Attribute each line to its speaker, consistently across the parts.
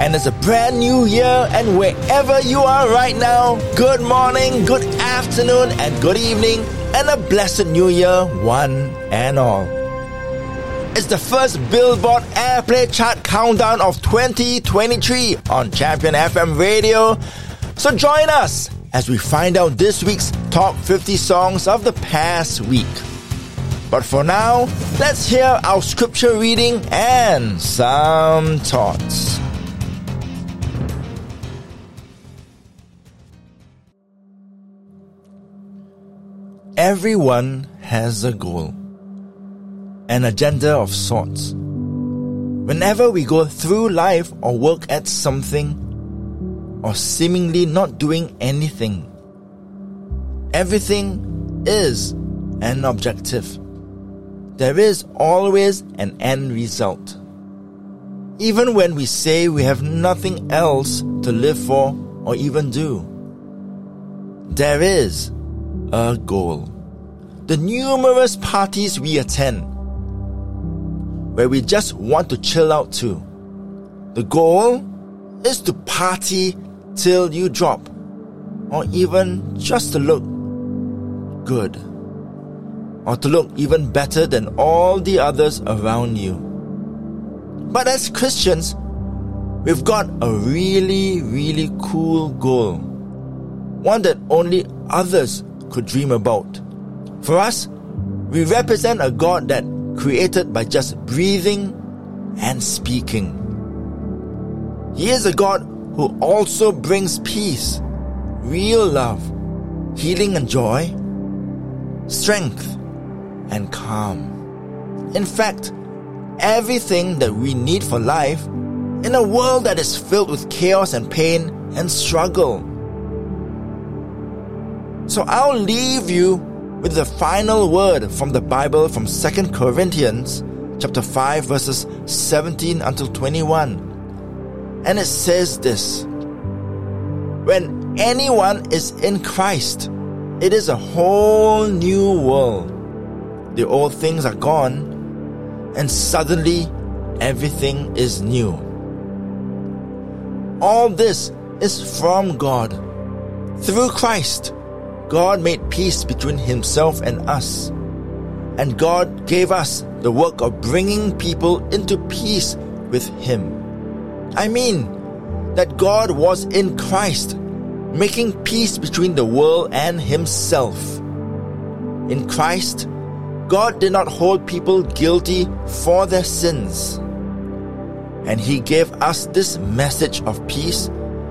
Speaker 1: And it's a brand new year, and wherever you are right now, good morning, good afternoon, and good evening, and a blessed new year, one and all. It's the first Billboard Airplay Chart countdown of 2023 on Champion FM Radio. So join us as we find out this week's top 50 songs of the past week. But for now, let's hear our scripture reading and some thoughts. Everyone has a goal, an agenda of sorts. Whenever we go through life or work at something, or seemingly not doing anything, everything is an objective. There is always an end result. Even when we say we have nothing else to live for or even do, there is a goal. The numerous parties we attend, where we just want to chill out to. The goal is to party till you drop, or even just to look good, or to look even better than all the others around you. But as Christians, we've got a really, really cool goal, one that only others could dream about. For us, we represent a God that created by just breathing and speaking. He is a God who also brings peace, real love, healing and joy, strength and calm. In fact, everything that we need for life in a world that is filled with chaos and pain and struggle. So I'll leave you with the final word from the Bible from 2 Corinthians chapter 5 verses 17 until 21. And it says this. When anyone is in Christ, it is a whole new world. The old things are gone and suddenly everything is new. All this is from God. Through Christ, God made peace between Himself and us. And God gave us the work of bringing people into peace with Him. I mean, that God was in Christ, making peace between the world and Himself. In Christ, God did not hold people guilty for their sins. And He gave us this message of peace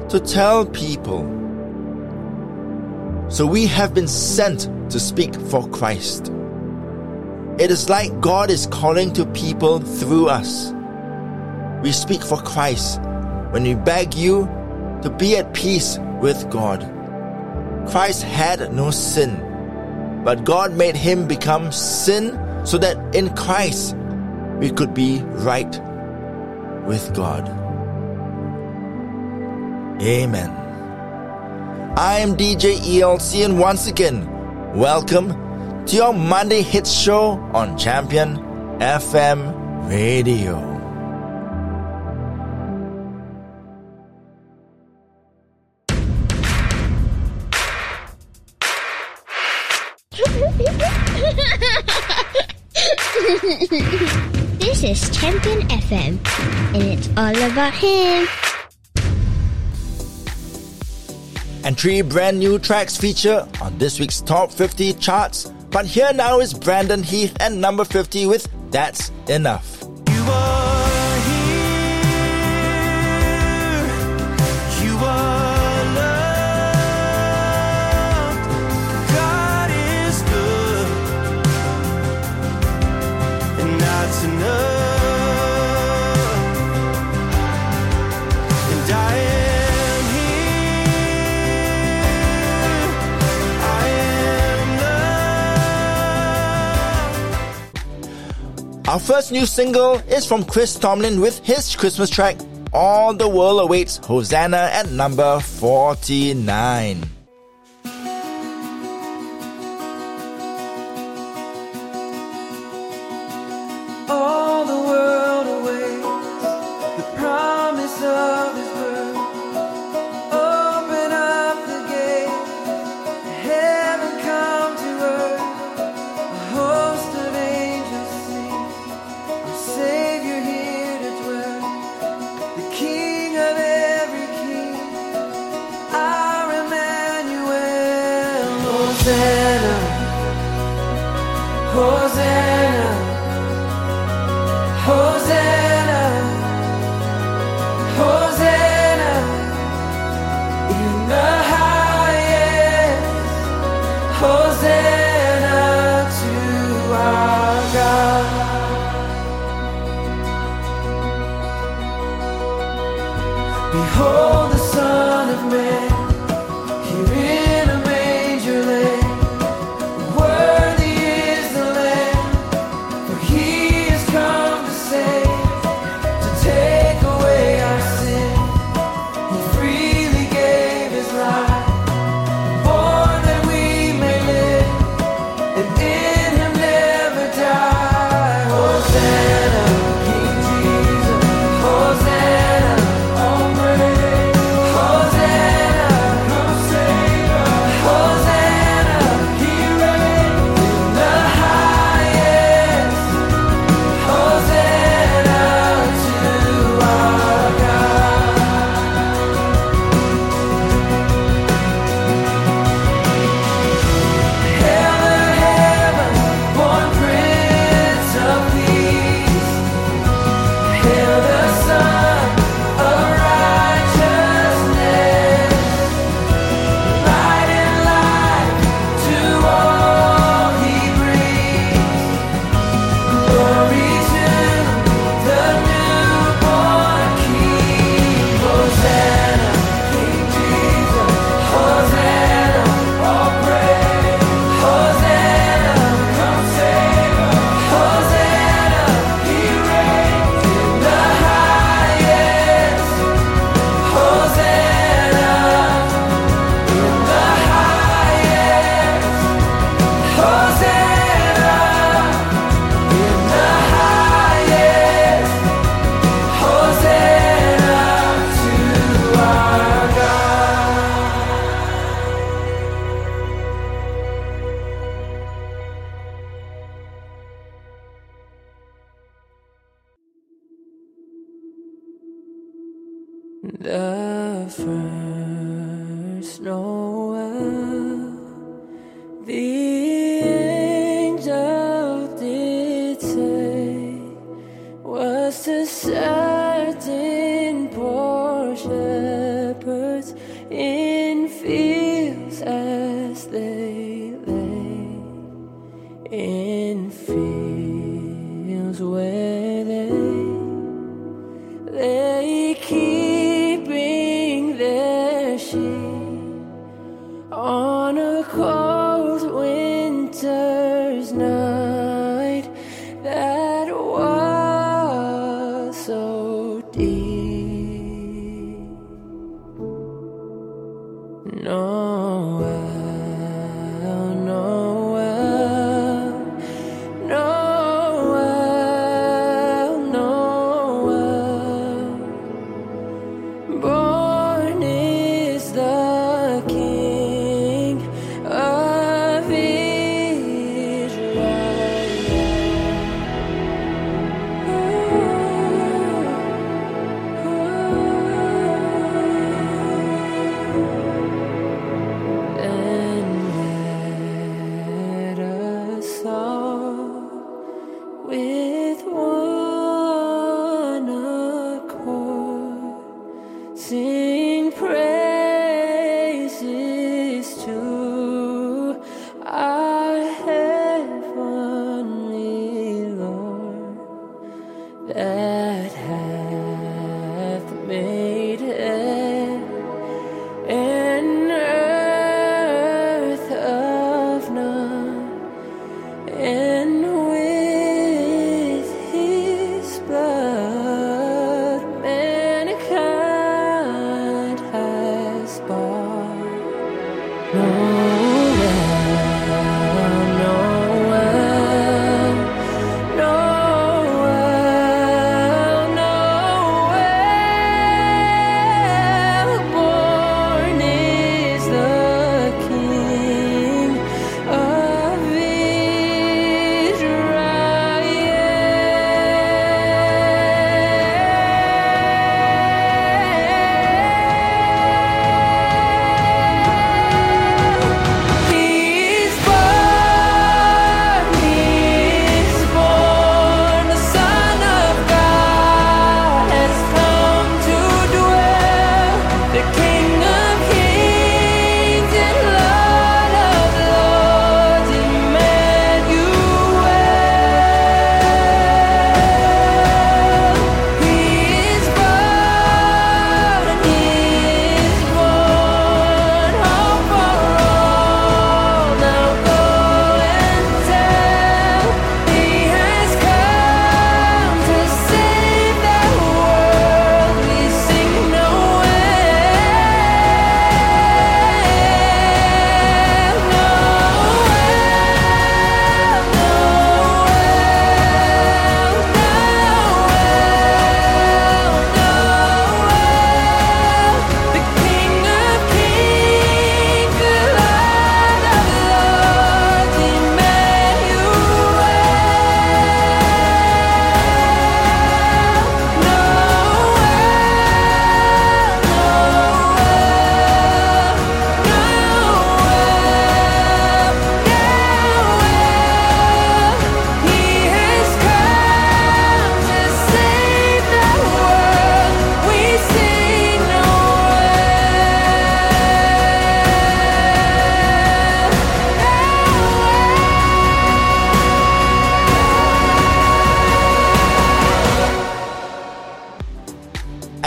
Speaker 1: to tell people. So we have been sent to speak for Christ. It is like God is calling to people through us. We speak for Christ when we beg you to be at peace with God. Christ had no sin, but God made him become sin so that in Christ we could be right with God. Amen. I am DJ ELC, and once again, welcome to your Monday Hits Show on Champion FM Radio.
Speaker 2: this is Champion FM, and it's all about him.
Speaker 1: And three brand new tracks feature on this week's Top 50 charts. But here now is Brandon Heath and number 50 with That's Enough. Our first new single is from Chris Tomlin with his Christmas track, All the World Awaits Hosanna at number 49.
Speaker 3: First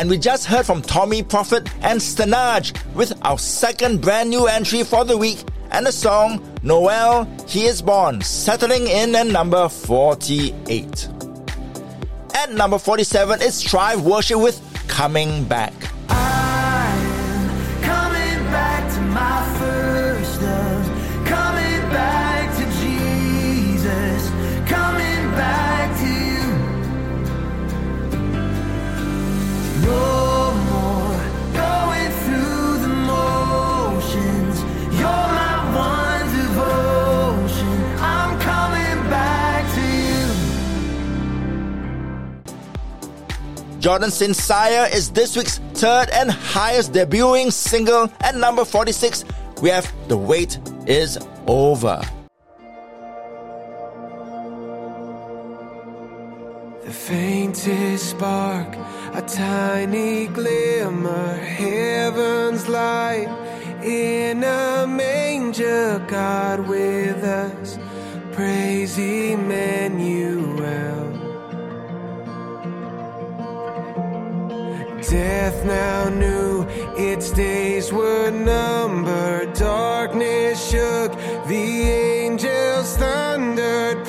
Speaker 1: And we just heard from Tommee Profitt and Stanaj with our second brand new entry for the week and the song Noel, He Is Born, settling in at number 48. At number 47 is Strive Worship with Coming Back. Jordan St. Cyr is this week's third and highest debuting single. At number 46, we have The Wait Is Over.
Speaker 4: The faintest spark, a tiny glimmer, heaven's light. In a manger, God with us, praise him, Emmanuel. Death now knew its days were numbered. Darkness shook, the angels thundered.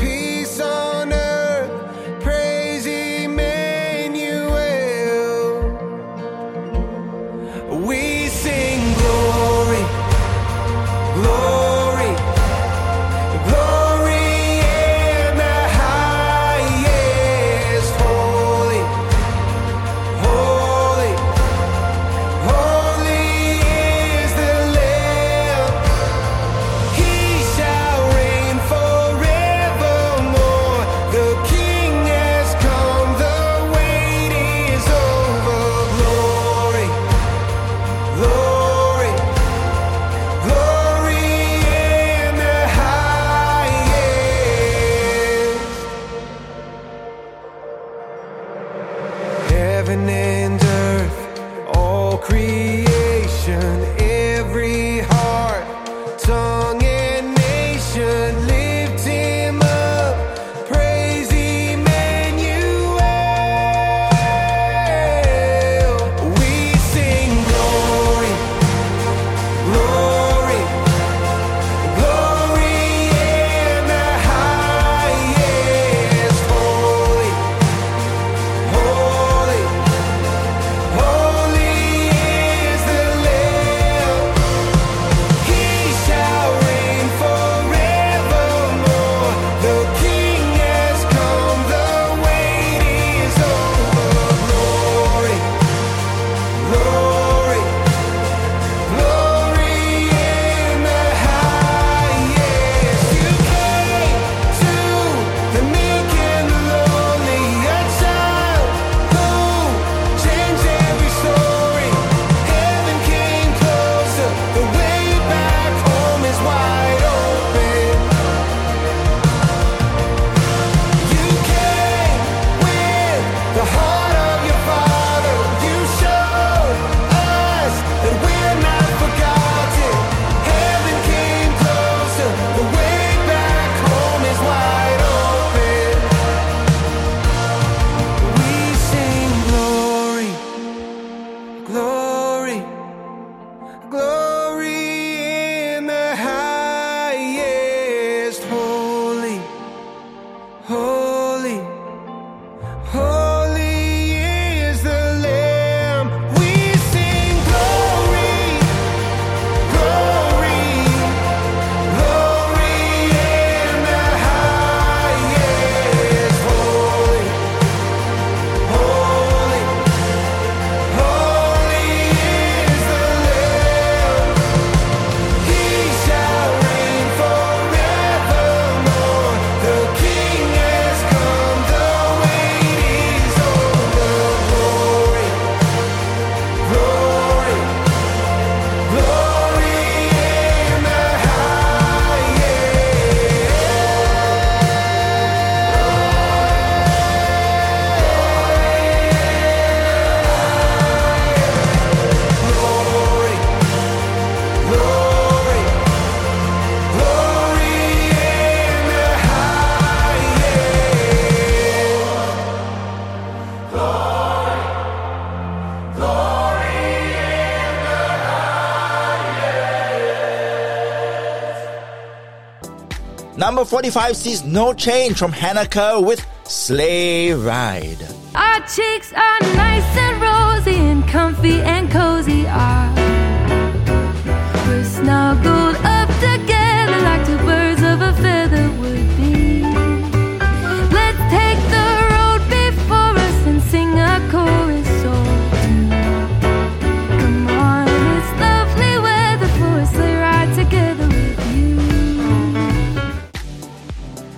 Speaker 1: Number 45 sees no change from Hanukkah with Sleigh Ride.
Speaker 5: Our cheeks are nice and rosy and comfy and cozy.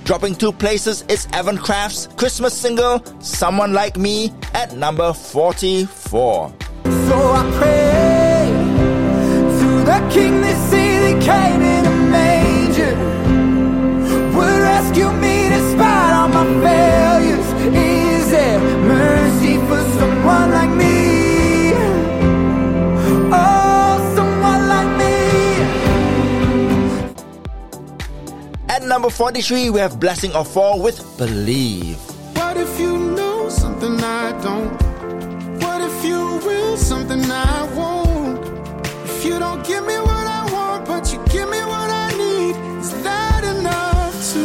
Speaker 1: Dropping two places is Evan Craft's Christmas single, Someone Like Me, at number 44.
Speaker 6: So I pray the King came in a manger would rescue me
Speaker 1: number 43, we have Blessing Offor with Believe.
Speaker 4: What if you know something I don't? What if you will something I won't? If you don't give me what I want, but you give me what I need, is that enough to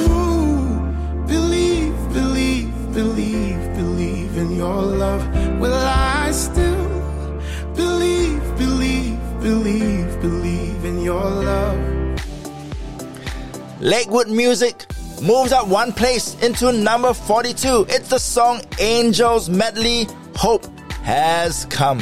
Speaker 4: believe, believe, believe, believe in your love? Will I still believe, believe, believe, believe in your love?
Speaker 1: Lakewood Music moves up one place into number 42. It's the song Angels Medley Hope Has Come.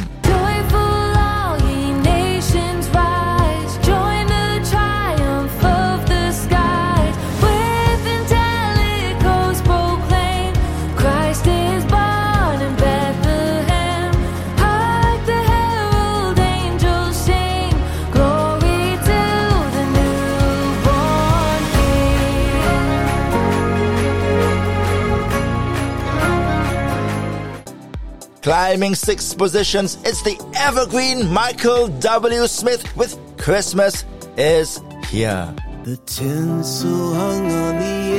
Speaker 1: Climbing six positions, it's the evergreen Michael W. Smith with Christmas is Here.
Speaker 7: The tinsel hung on the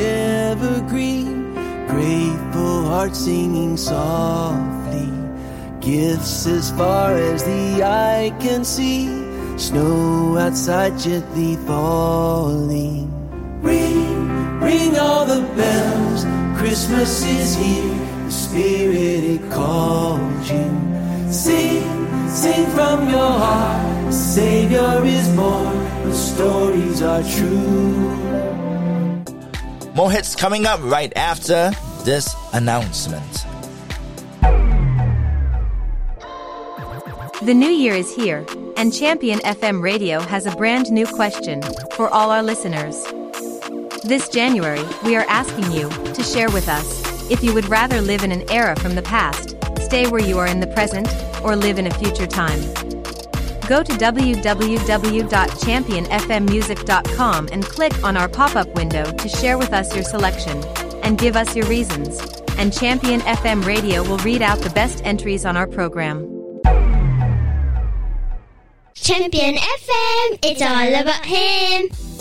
Speaker 7: evergreen, grateful heart singing softly. Gifts as far as the eye can see, snow outside gently falling. Ring, ring all the bells, Christmas is here. The Spirit it called you. Sing, sing from your heart, Savior is born. The stories are true.
Speaker 1: More hits coming up right after this announcement.
Speaker 8: The new year is here, and Champion FM Radio has a brand new question for all our listeners. This January, we are asking you to share with us if you would rather live in an era from the past, stay where you are in the present, or live in a future time. Go to www.championfmmusic.com and click on our pop up window to share with us your selection and give us your reasons. And Champion FM Radio will read out the best entries on our program.
Speaker 2: Champion FM, it's all about him.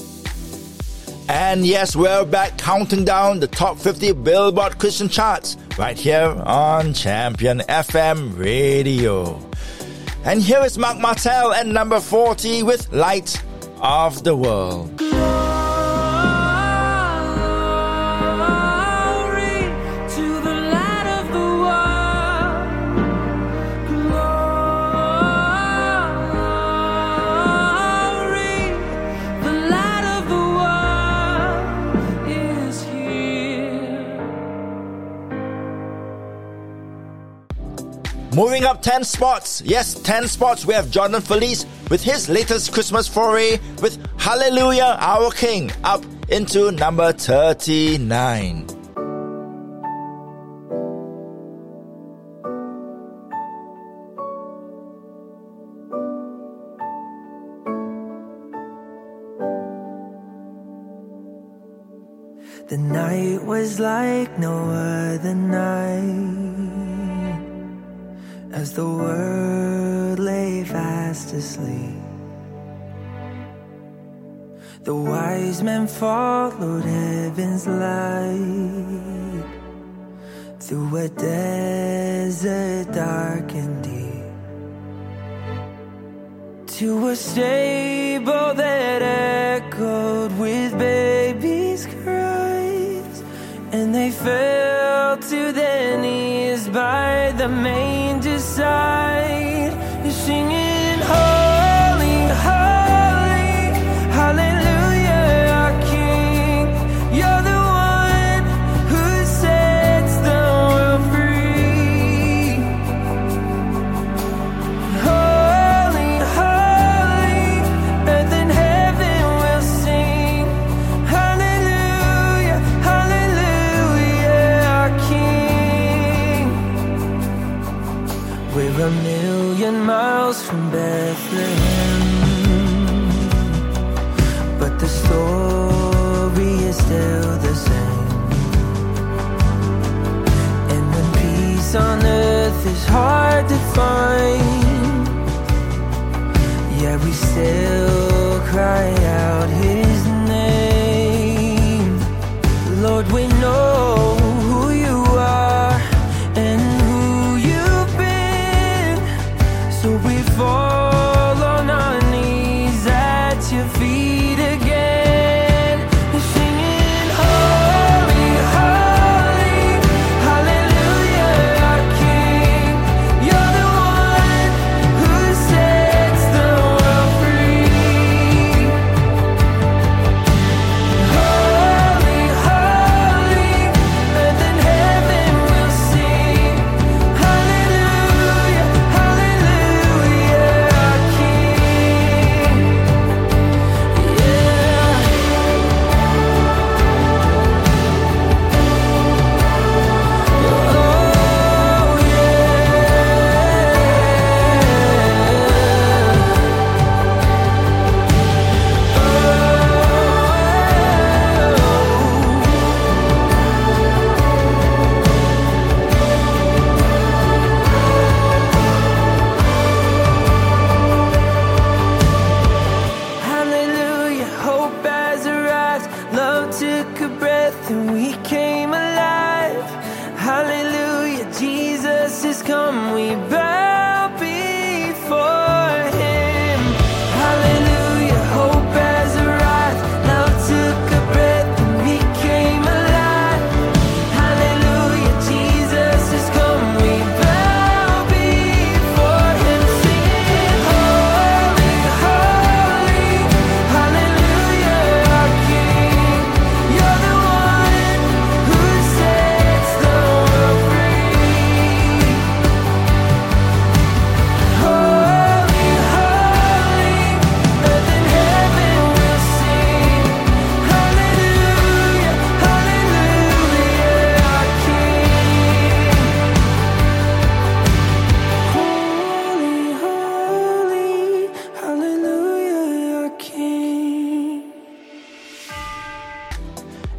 Speaker 1: And yes, we're back counting down the top 50 Billboard Christian charts right here on Champion FM Radio. And here is Mark Martel at number 40 with Light of the World. Moving up 10 spots. Yes, 10 spots. We have Jordan Feliz with his latest Christmas foray with Hallelujah, Our King, up into number 39.
Speaker 7: The night was like no other night as the world lay fast asleep. The wise men followed heaven's light through a desert dark and deep to a stable that echoed with babies' cries, and they fell to their knees by the main die. find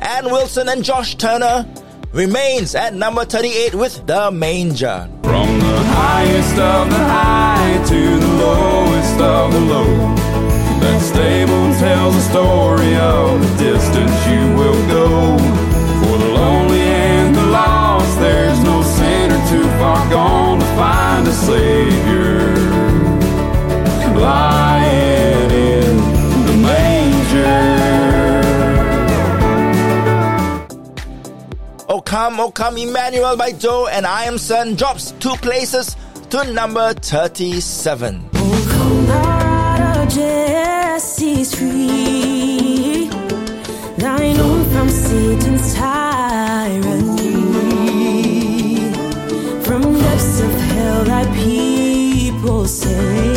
Speaker 1: Anne Wilson and Josh Turner remains at number 38 with The Manger.
Speaker 9: From the highest of the high to the lowest of the low, that stable tells story of the distance you will go. For the lonely and the lost, there's no too far gone to find a savior.
Speaker 1: Life Come, O Come Emmanuel by Joe and I Am Sun drops two places to number 37.
Speaker 3: O come out of Jesse's tree, thine own from Satan's tyranny, from depths of hell thy people say.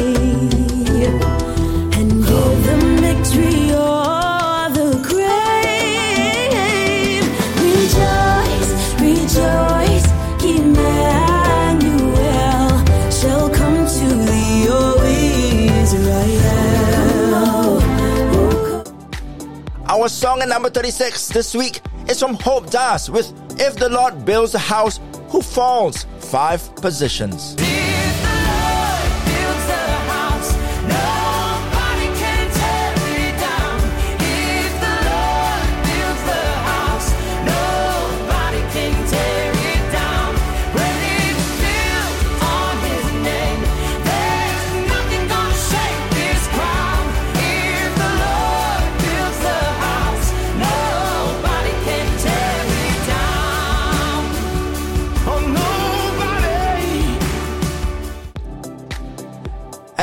Speaker 1: Our song at number 36 this week is from Hope Darst with If the Lord Builds a House, Who Falls Five Positions.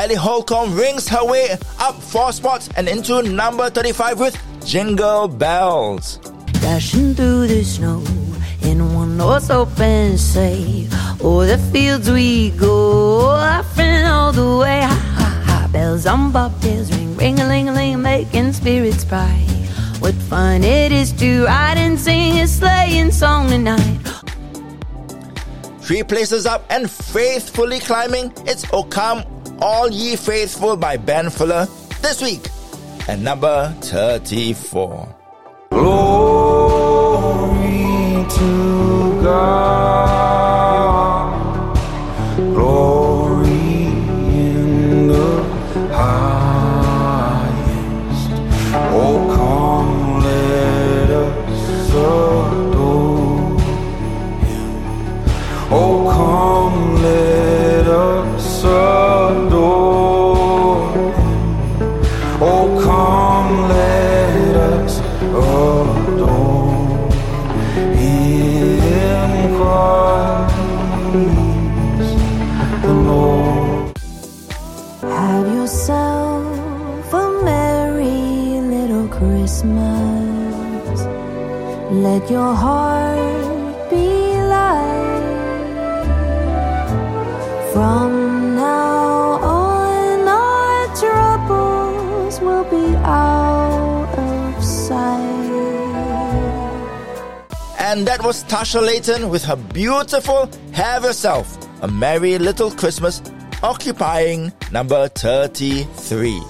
Speaker 1: Ellie Holcomb rings her way up four spots and into number 35 with Jingle Bells.
Speaker 3: Dashing through the snow in one horse open sleigh. O'er the fields we go, laughing all the way. Ha ha ha! Bells on bobtails ring, ring a ling a ling, making spirits bright. What fun it is to ride and sing a sleighing song tonight.
Speaker 1: Three places up and faithfully climbing, it's O Come All Ye Faithful by Ben Fuller this week at number 34.
Speaker 9: Glory to God. Let
Speaker 3: your heart be light. From now on, our troubles will be out of sight.
Speaker 1: And that was Tasha Layton with her beautiful Have Yourself a Merry Little Christmas, occupying number 33.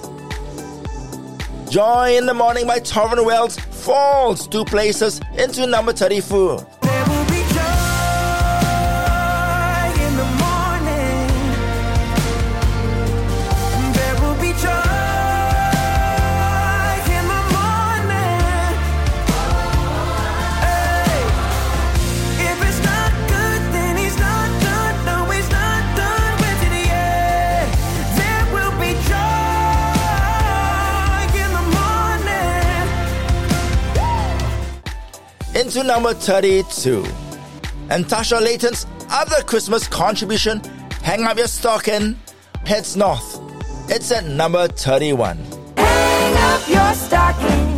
Speaker 1: Joy in the Morning by Tauren Wells falls two places into number 34. Number 32. And Tasha Layton's other Christmas contribution, Hang Up Your Stocking, heads north. It's at number 31.
Speaker 3: Hang up your stocking.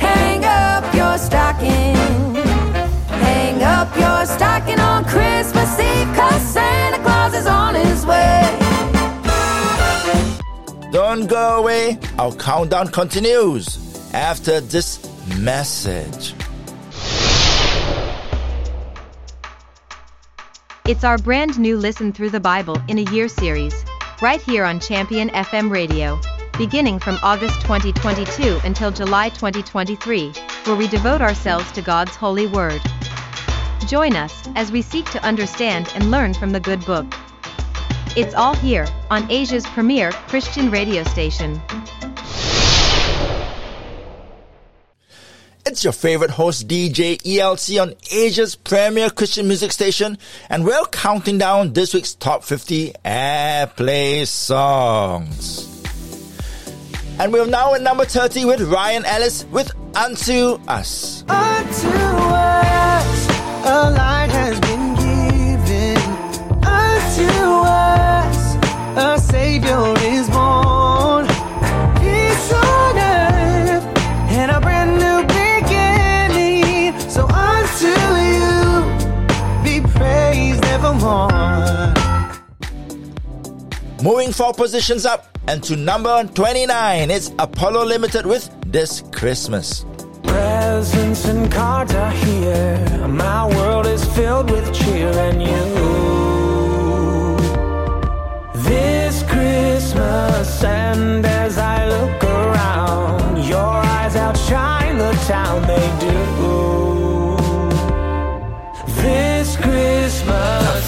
Speaker 3: Hang up your stocking. Hang up your stocking on Christmas Eve, cause Santa Claus is on his way.
Speaker 1: Don't go away. Our countdown continues after this message.
Speaker 8: It's our brand new Listen Through the Bible in a Year series, right here on Champion FM Radio, beginning from August 2022 until July 2023, where we devote ourselves to God's holy word. Join us as we seek to understand and learn from the good book. It's all here on Asia's premier Christian radio station.
Speaker 1: It's your favorite host DJ ELC on Asia's premier Christian music station, and we're counting down this week's top 50 airplay songs. And we're now at number 30 with Ryan Ellis with Unto Us.
Speaker 6: Unto us a light has been given. Unto us a Savior is born.
Speaker 1: Moving four positions up and to number 29, it's Apollo Limited with This Christmas.
Speaker 6: Presents and cards are here. My world is filled with cheer and you. This Christmas, and as I look around, your eyes outshine the town they do. This Christmas,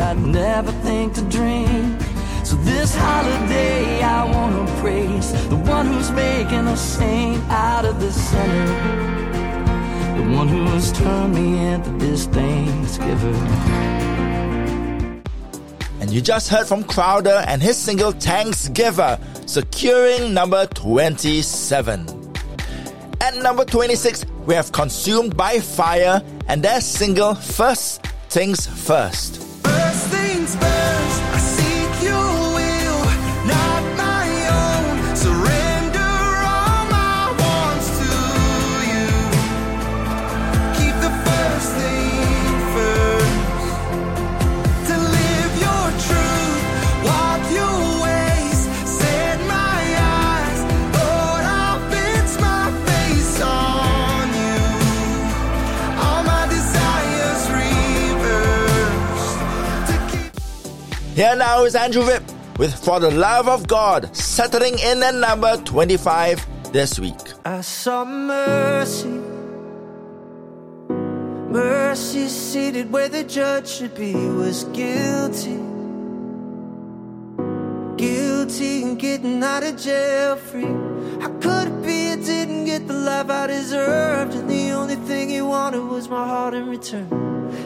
Speaker 7: I'd never think to dream. So this holiday I wanna praise the one who's making a saint out of the sinner. The one who has turned me into this Thanksgiver.
Speaker 1: And you just heard from Crowder and his single Thanksgiver, securing number 27. At number 26, we have Consumed by Fire and their single First Things. First Here now is Andrew Ripp with For the Love of God, settling in at number 25 this week.
Speaker 7: I saw mercy. Mercy seated where the judge should be was guilty. Guilty and getting out of jail free. How could be I didn't get the life I deserved? And the only thing he wanted was my heart in return.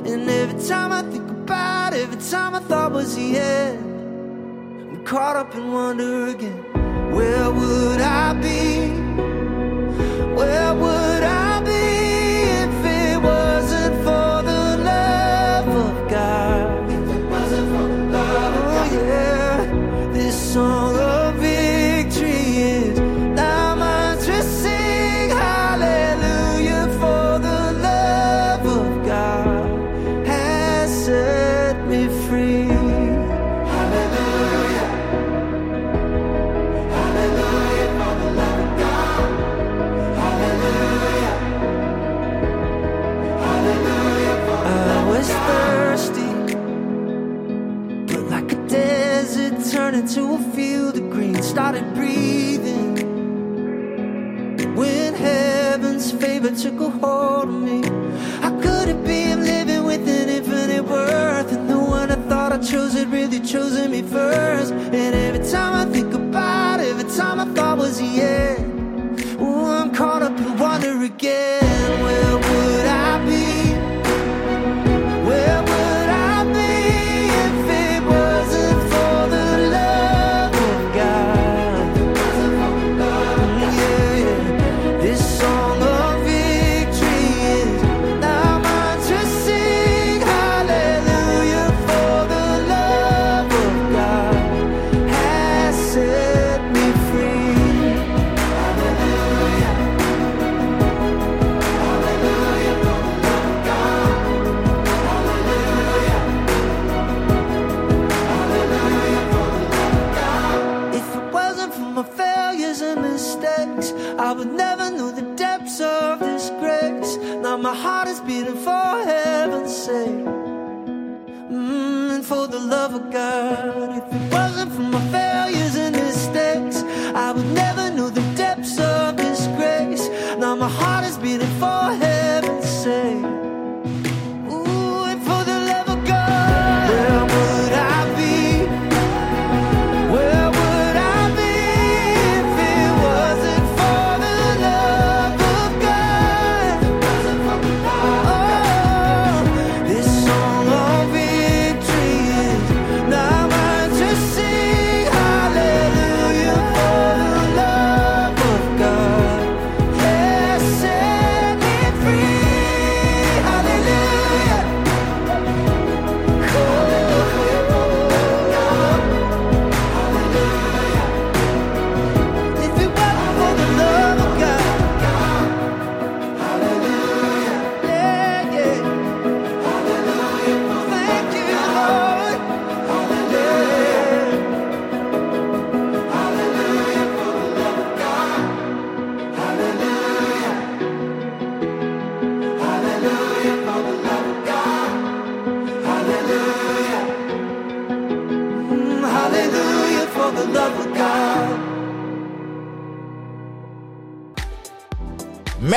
Speaker 7: And every time I think about every time I thought was the end, I'm caught up in wonder again. Where would I be? Where would Started breathing when heaven's favor took a hold of me. How could it be I'm living with an infinite worth? And the one I thought I chose had really chosen me first.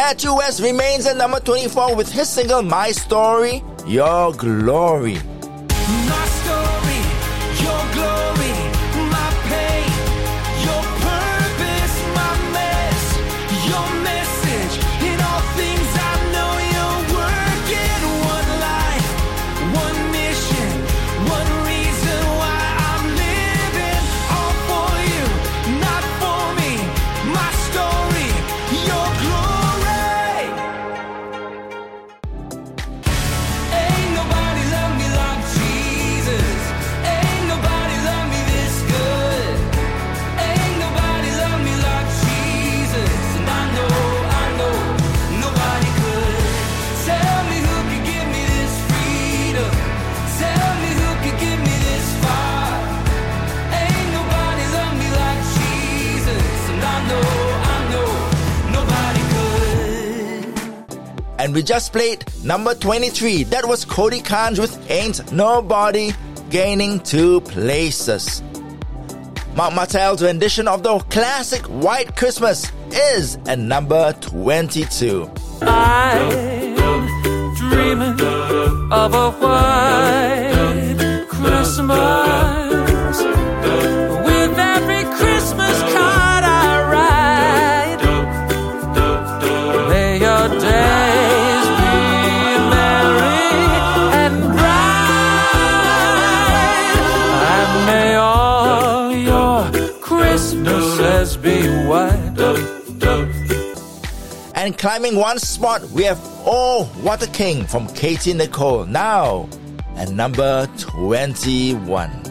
Speaker 1: Matthew West remains at number 24 with his single My Story, Your Glory. Just played number 23. That was Cody Carnes with Ain't Nobody gaining two places. Marc Martel's rendition of the classic White Christmas is at number 22.
Speaker 6: I'm dreaming of a white Christmas. With every Christmas card And
Speaker 1: climbing one spot, we have Oh What a King from Katy Nichole now at number 21.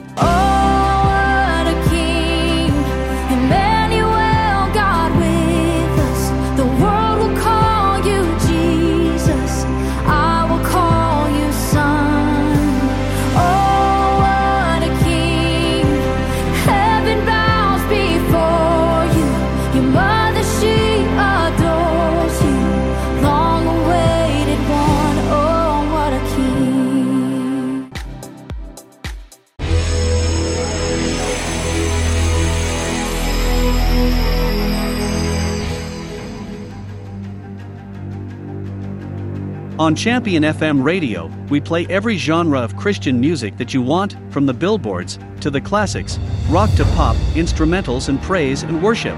Speaker 10: On Champion FM radio, we play every genre of Christian music that you want, from the billboards to the classics, rock to pop, instrumentals and praise and worship.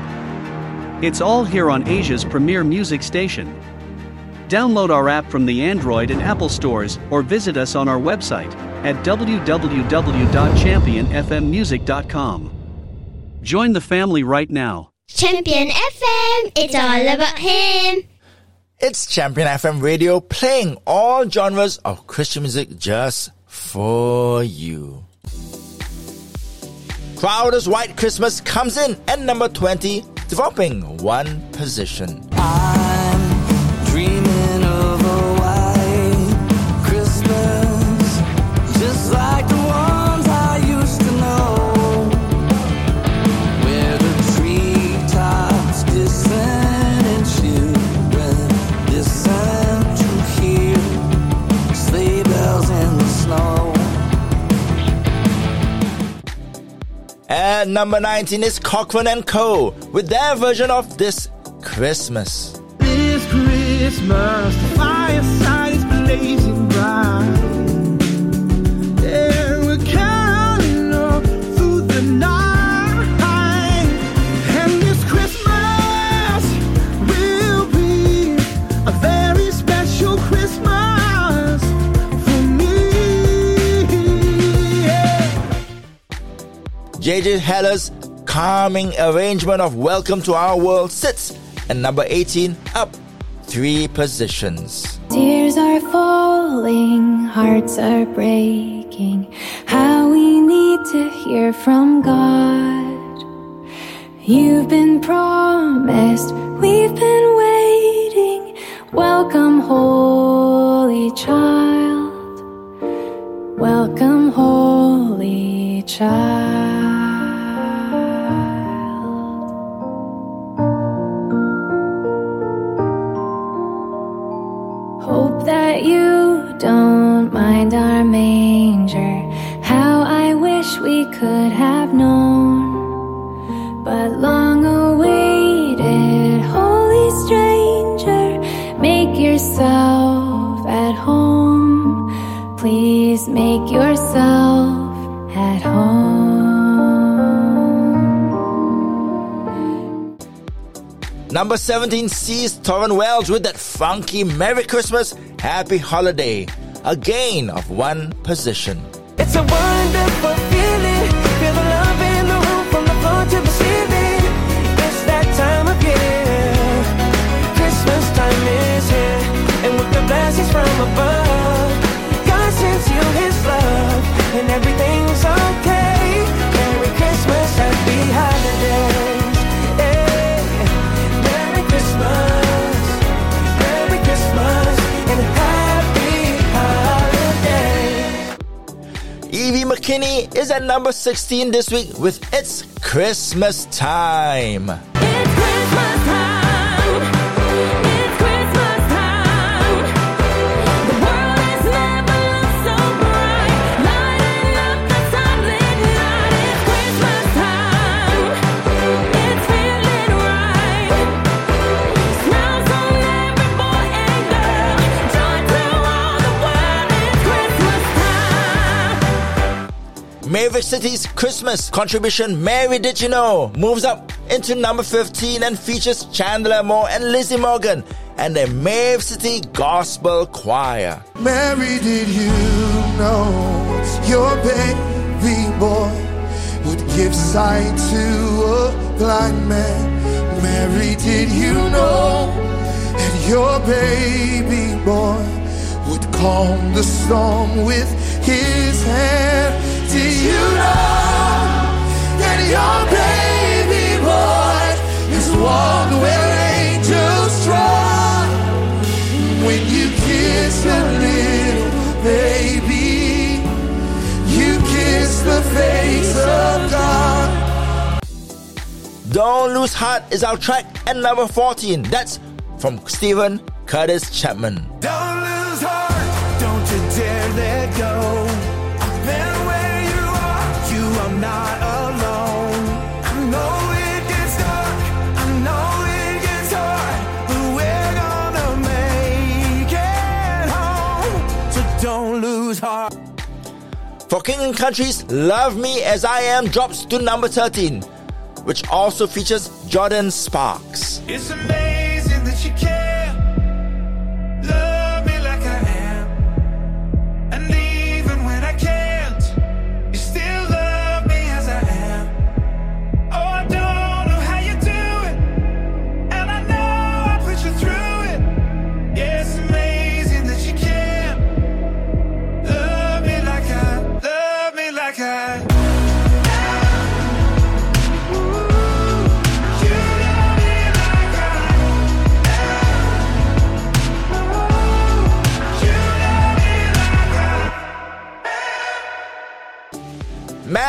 Speaker 10: It's all here on Asia's premier music station. Download our app from the Android and Apple stores or visit us on our website at www.championfmmusic.com. Join the family right now.
Speaker 2: Champion FM, it's all about him.
Speaker 1: It's Champion FM Radio playing all genres of Christian music just for you. Crowder's White Christmas comes in at number 20, dropping one position.
Speaker 6: Dreaming
Speaker 1: At number 19 is Cochren and Co. with their version of This Christmas.
Speaker 11: This Christmas, the fireside is blazing bright.
Speaker 1: JJ Heller's calming arrangement of Welcome to Our World sits at number 18, up three positions.
Speaker 5: Tears are falling, hearts are breaking. How we need to hear from God. You've been promised, we've been waiting. Welcome, Holy Child. Welcome, Holy Child. That you don't mind our manger. How I wish we could have known. But long
Speaker 1: Number 17 sees Tauren Wells with that funky Merry Christmas, Happy Holiday, a gain of one position.
Speaker 11: It's a wonderful
Speaker 1: at number 16 this week with It's Christmas Time. Maverick City's Christmas contribution, Mary Did You Know, moves up into number 15 and features Chandler Moore and Lizzie Morgan and the Maverick City Gospel Choir.
Speaker 4: Mary, did you know your baby boy would give sight to a blind man? Mary, did you know that your baby boy would calm the storm with his hand? Did you know that your baby boy is one where angels trod? When you kiss a little baby, you kiss the face of God.
Speaker 1: Don't Lose Heart is our track at number 14. That's from Steven Curtis Chapman.
Speaker 12: Don't lose heart, don't you dare let go.
Speaker 1: For King and Country's Love Me As I Am drops to number 13, which also features Jordin Sparks.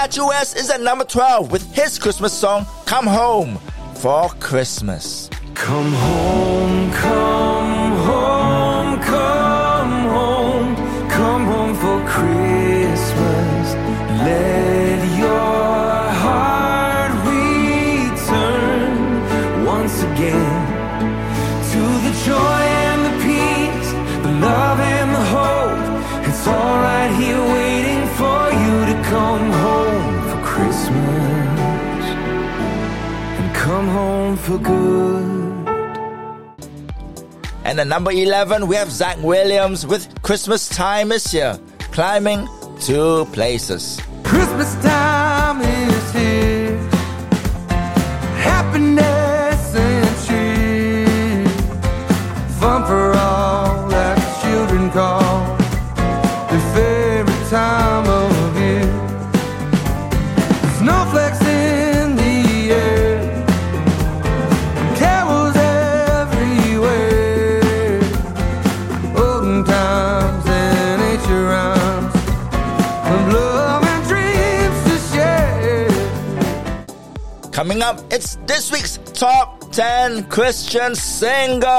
Speaker 1: Matthew West is at number 12 with his Christmas song Come Home for Christmas.
Speaker 11: Come home, come home, come home, come home for Christmas. Let for good.
Speaker 1: And at number 11, we have Zach Williams with Christmas Time is Here, climbing two places.
Speaker 13: Christmas time is here. Happiness
Speaker 1: it's this week's top 10 Christian singles.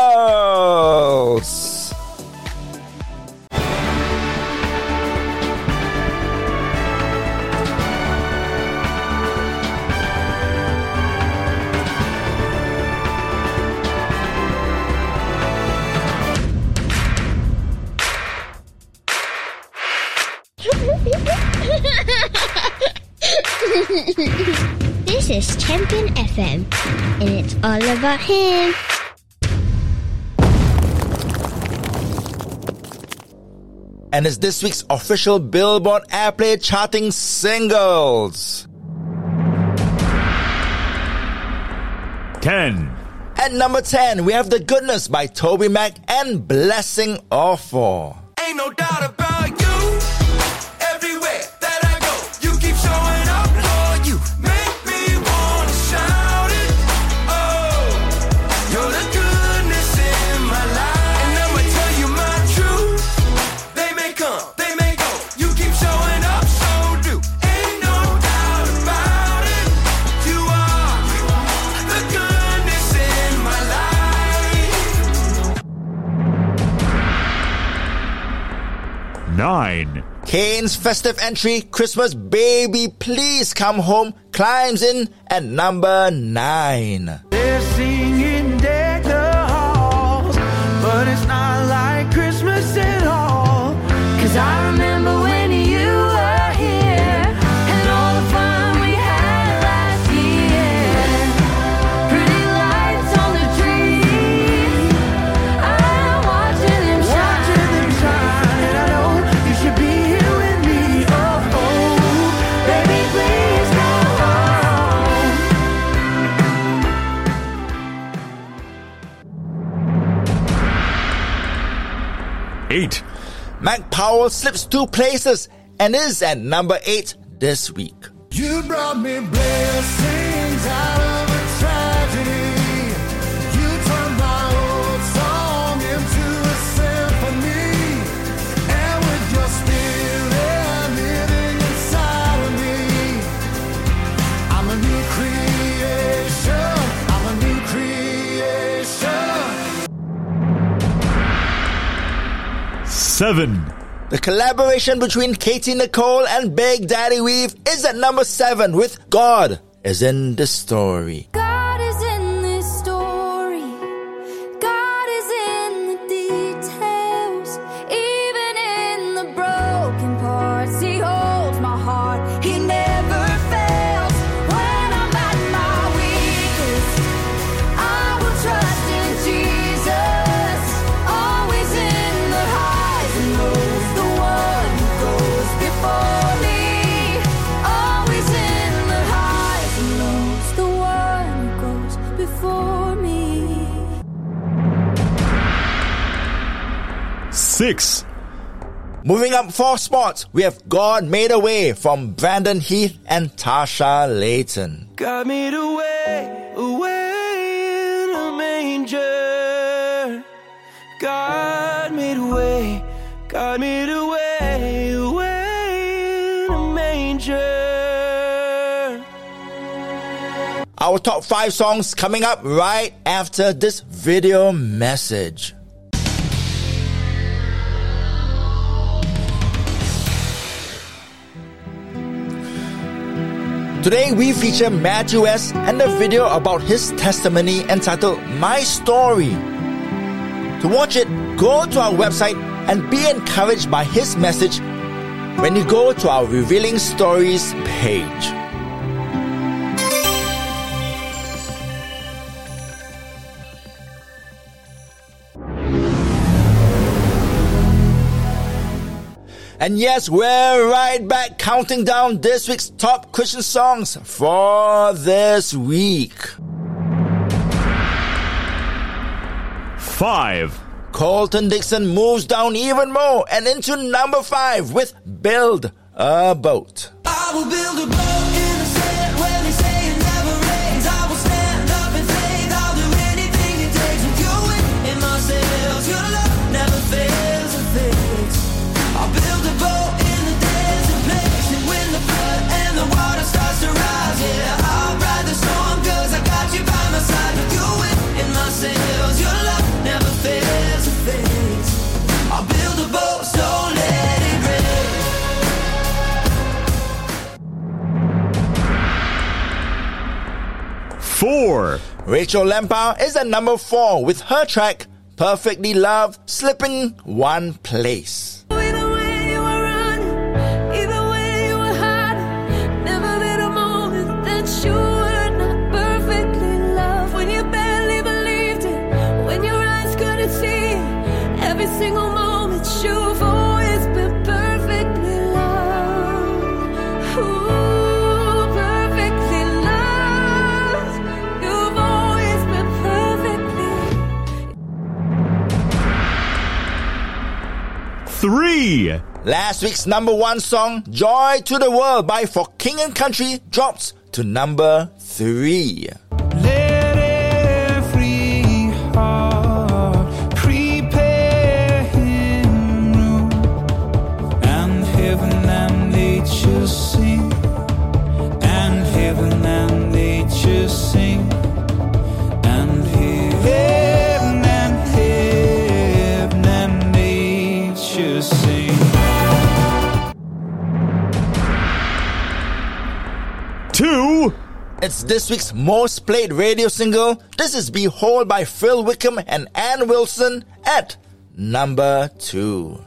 Speaker 14: This
Speaker 2: This Champion FM, and it's all about him.
Speaker 1: And it's this week's official Billboard Airplay charting singles.
Speaker 15: 10.
Speaker 1: At number 10, we have The Goodness by TobyMac and Blessing Offor.
Speaker 11: Ain't no doubt about
Speaker 1: Cain's festive entry, Christmas Baby Please Come Home, climbs in at number 9. Mac Powell slips two places and is at number 8 this week.
Speaker 4: You brought me blessings
Speaker 15: 7.
Speaker 1: The collaboration between Katy Nichole and Big Daddy Weave is at number 7 with God is in the story.
Speaker 15: 6.
Speaker 1: Moving up four spots, we have God Made a Way from Brandon Heath and Tasha Layton.
Speaker 7: God made a way, a in a manger. God made a way, God made a way, a in a manger.
Speaker 1: Our top five songs coming up right after this video message. Today we feature Matthew West and a video about his testimony entitled My Story. To watch it, go to our website and be encouraged by his message when you go to our Revealing Stories page. And yes, we're right back counting down this week's top Christian songs for this week.
Speaker 15: 5.
Speaker 1: Colton Dixon moves down even more and into number 5 with Build a Boat.
Speaker 15: 4.
Speaker 1: Rachael Lampa is at number 4 with her track Perfectly Love slipping one place.
Speaker 6: Last week's number one song, Joy to the World by For King and Country, drops to number three. It's this week's most played radio single. This is Behold by Phil Wickham and Anne Wilson at number two.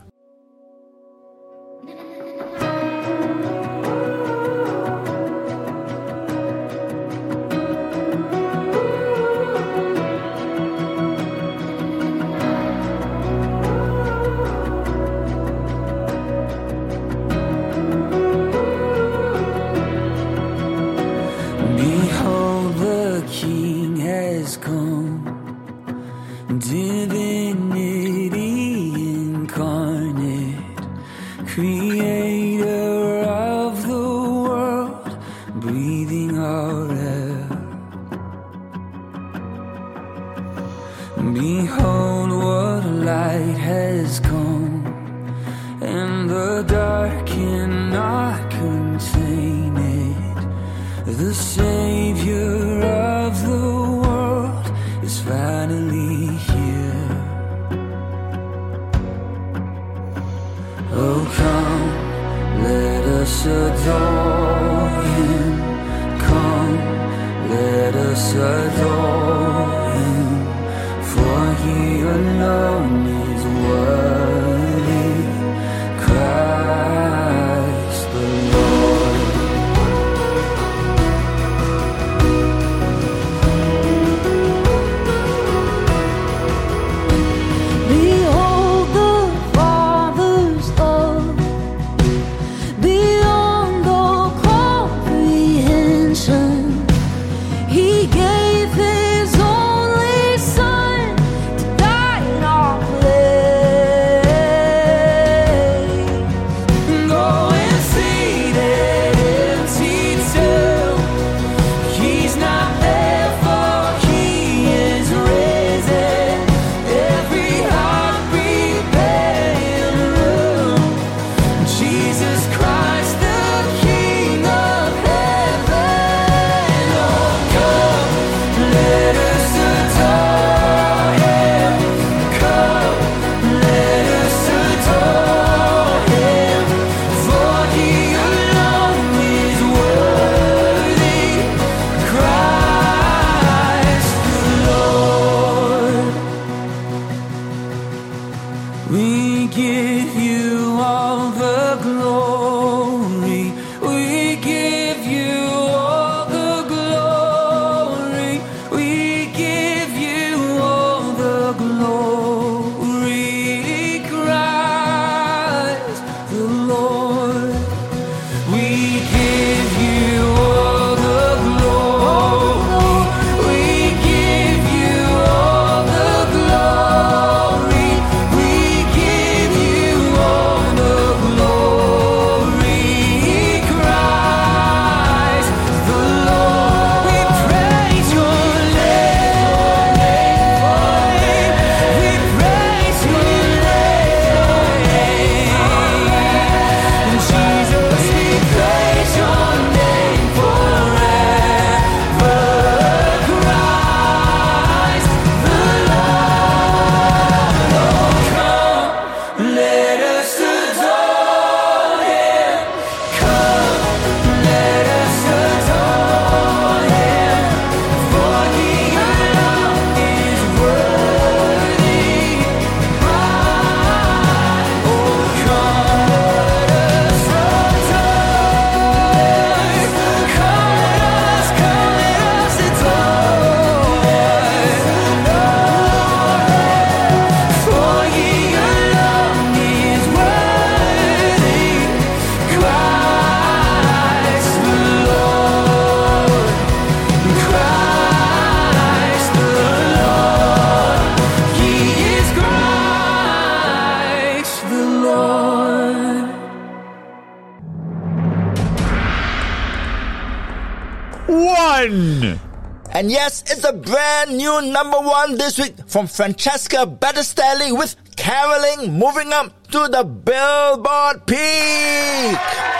Speaker 1: It's a brand new number one this week from Francesca Battistelli with Caroling moving up to the Billboard peak.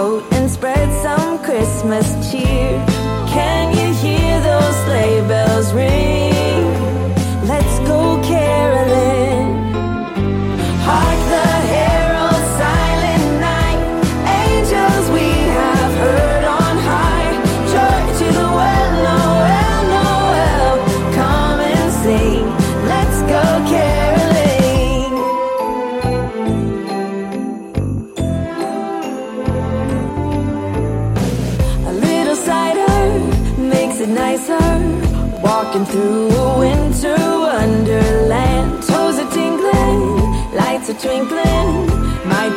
Speaker 3: Coat and spread some Christmas cheer?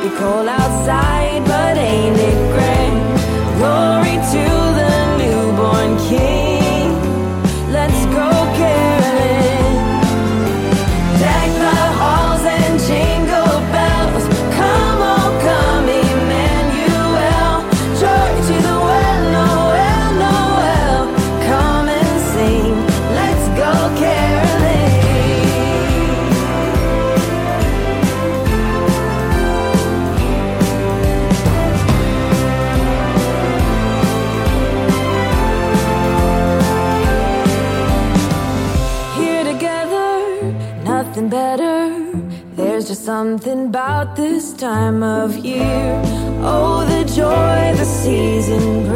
Speaker 3: Be cold outside, but ain't it grand? Time of year. Oh, the joy the season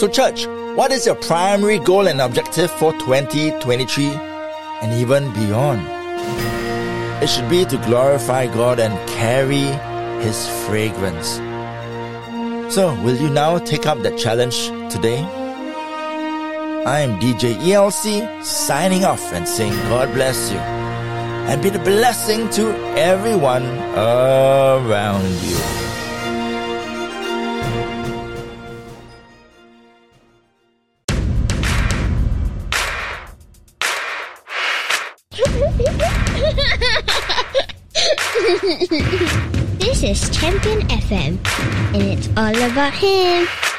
Speaker 1: So, church, what is your primary goal and objective for 2023 and even beyond? It should be to glorify God and carry His fragrance. So, will you now take up that challenge today? I am DJ ELC signing off and saying God bless you and be the blessing to everyone around you.
Speaker 2: All about him.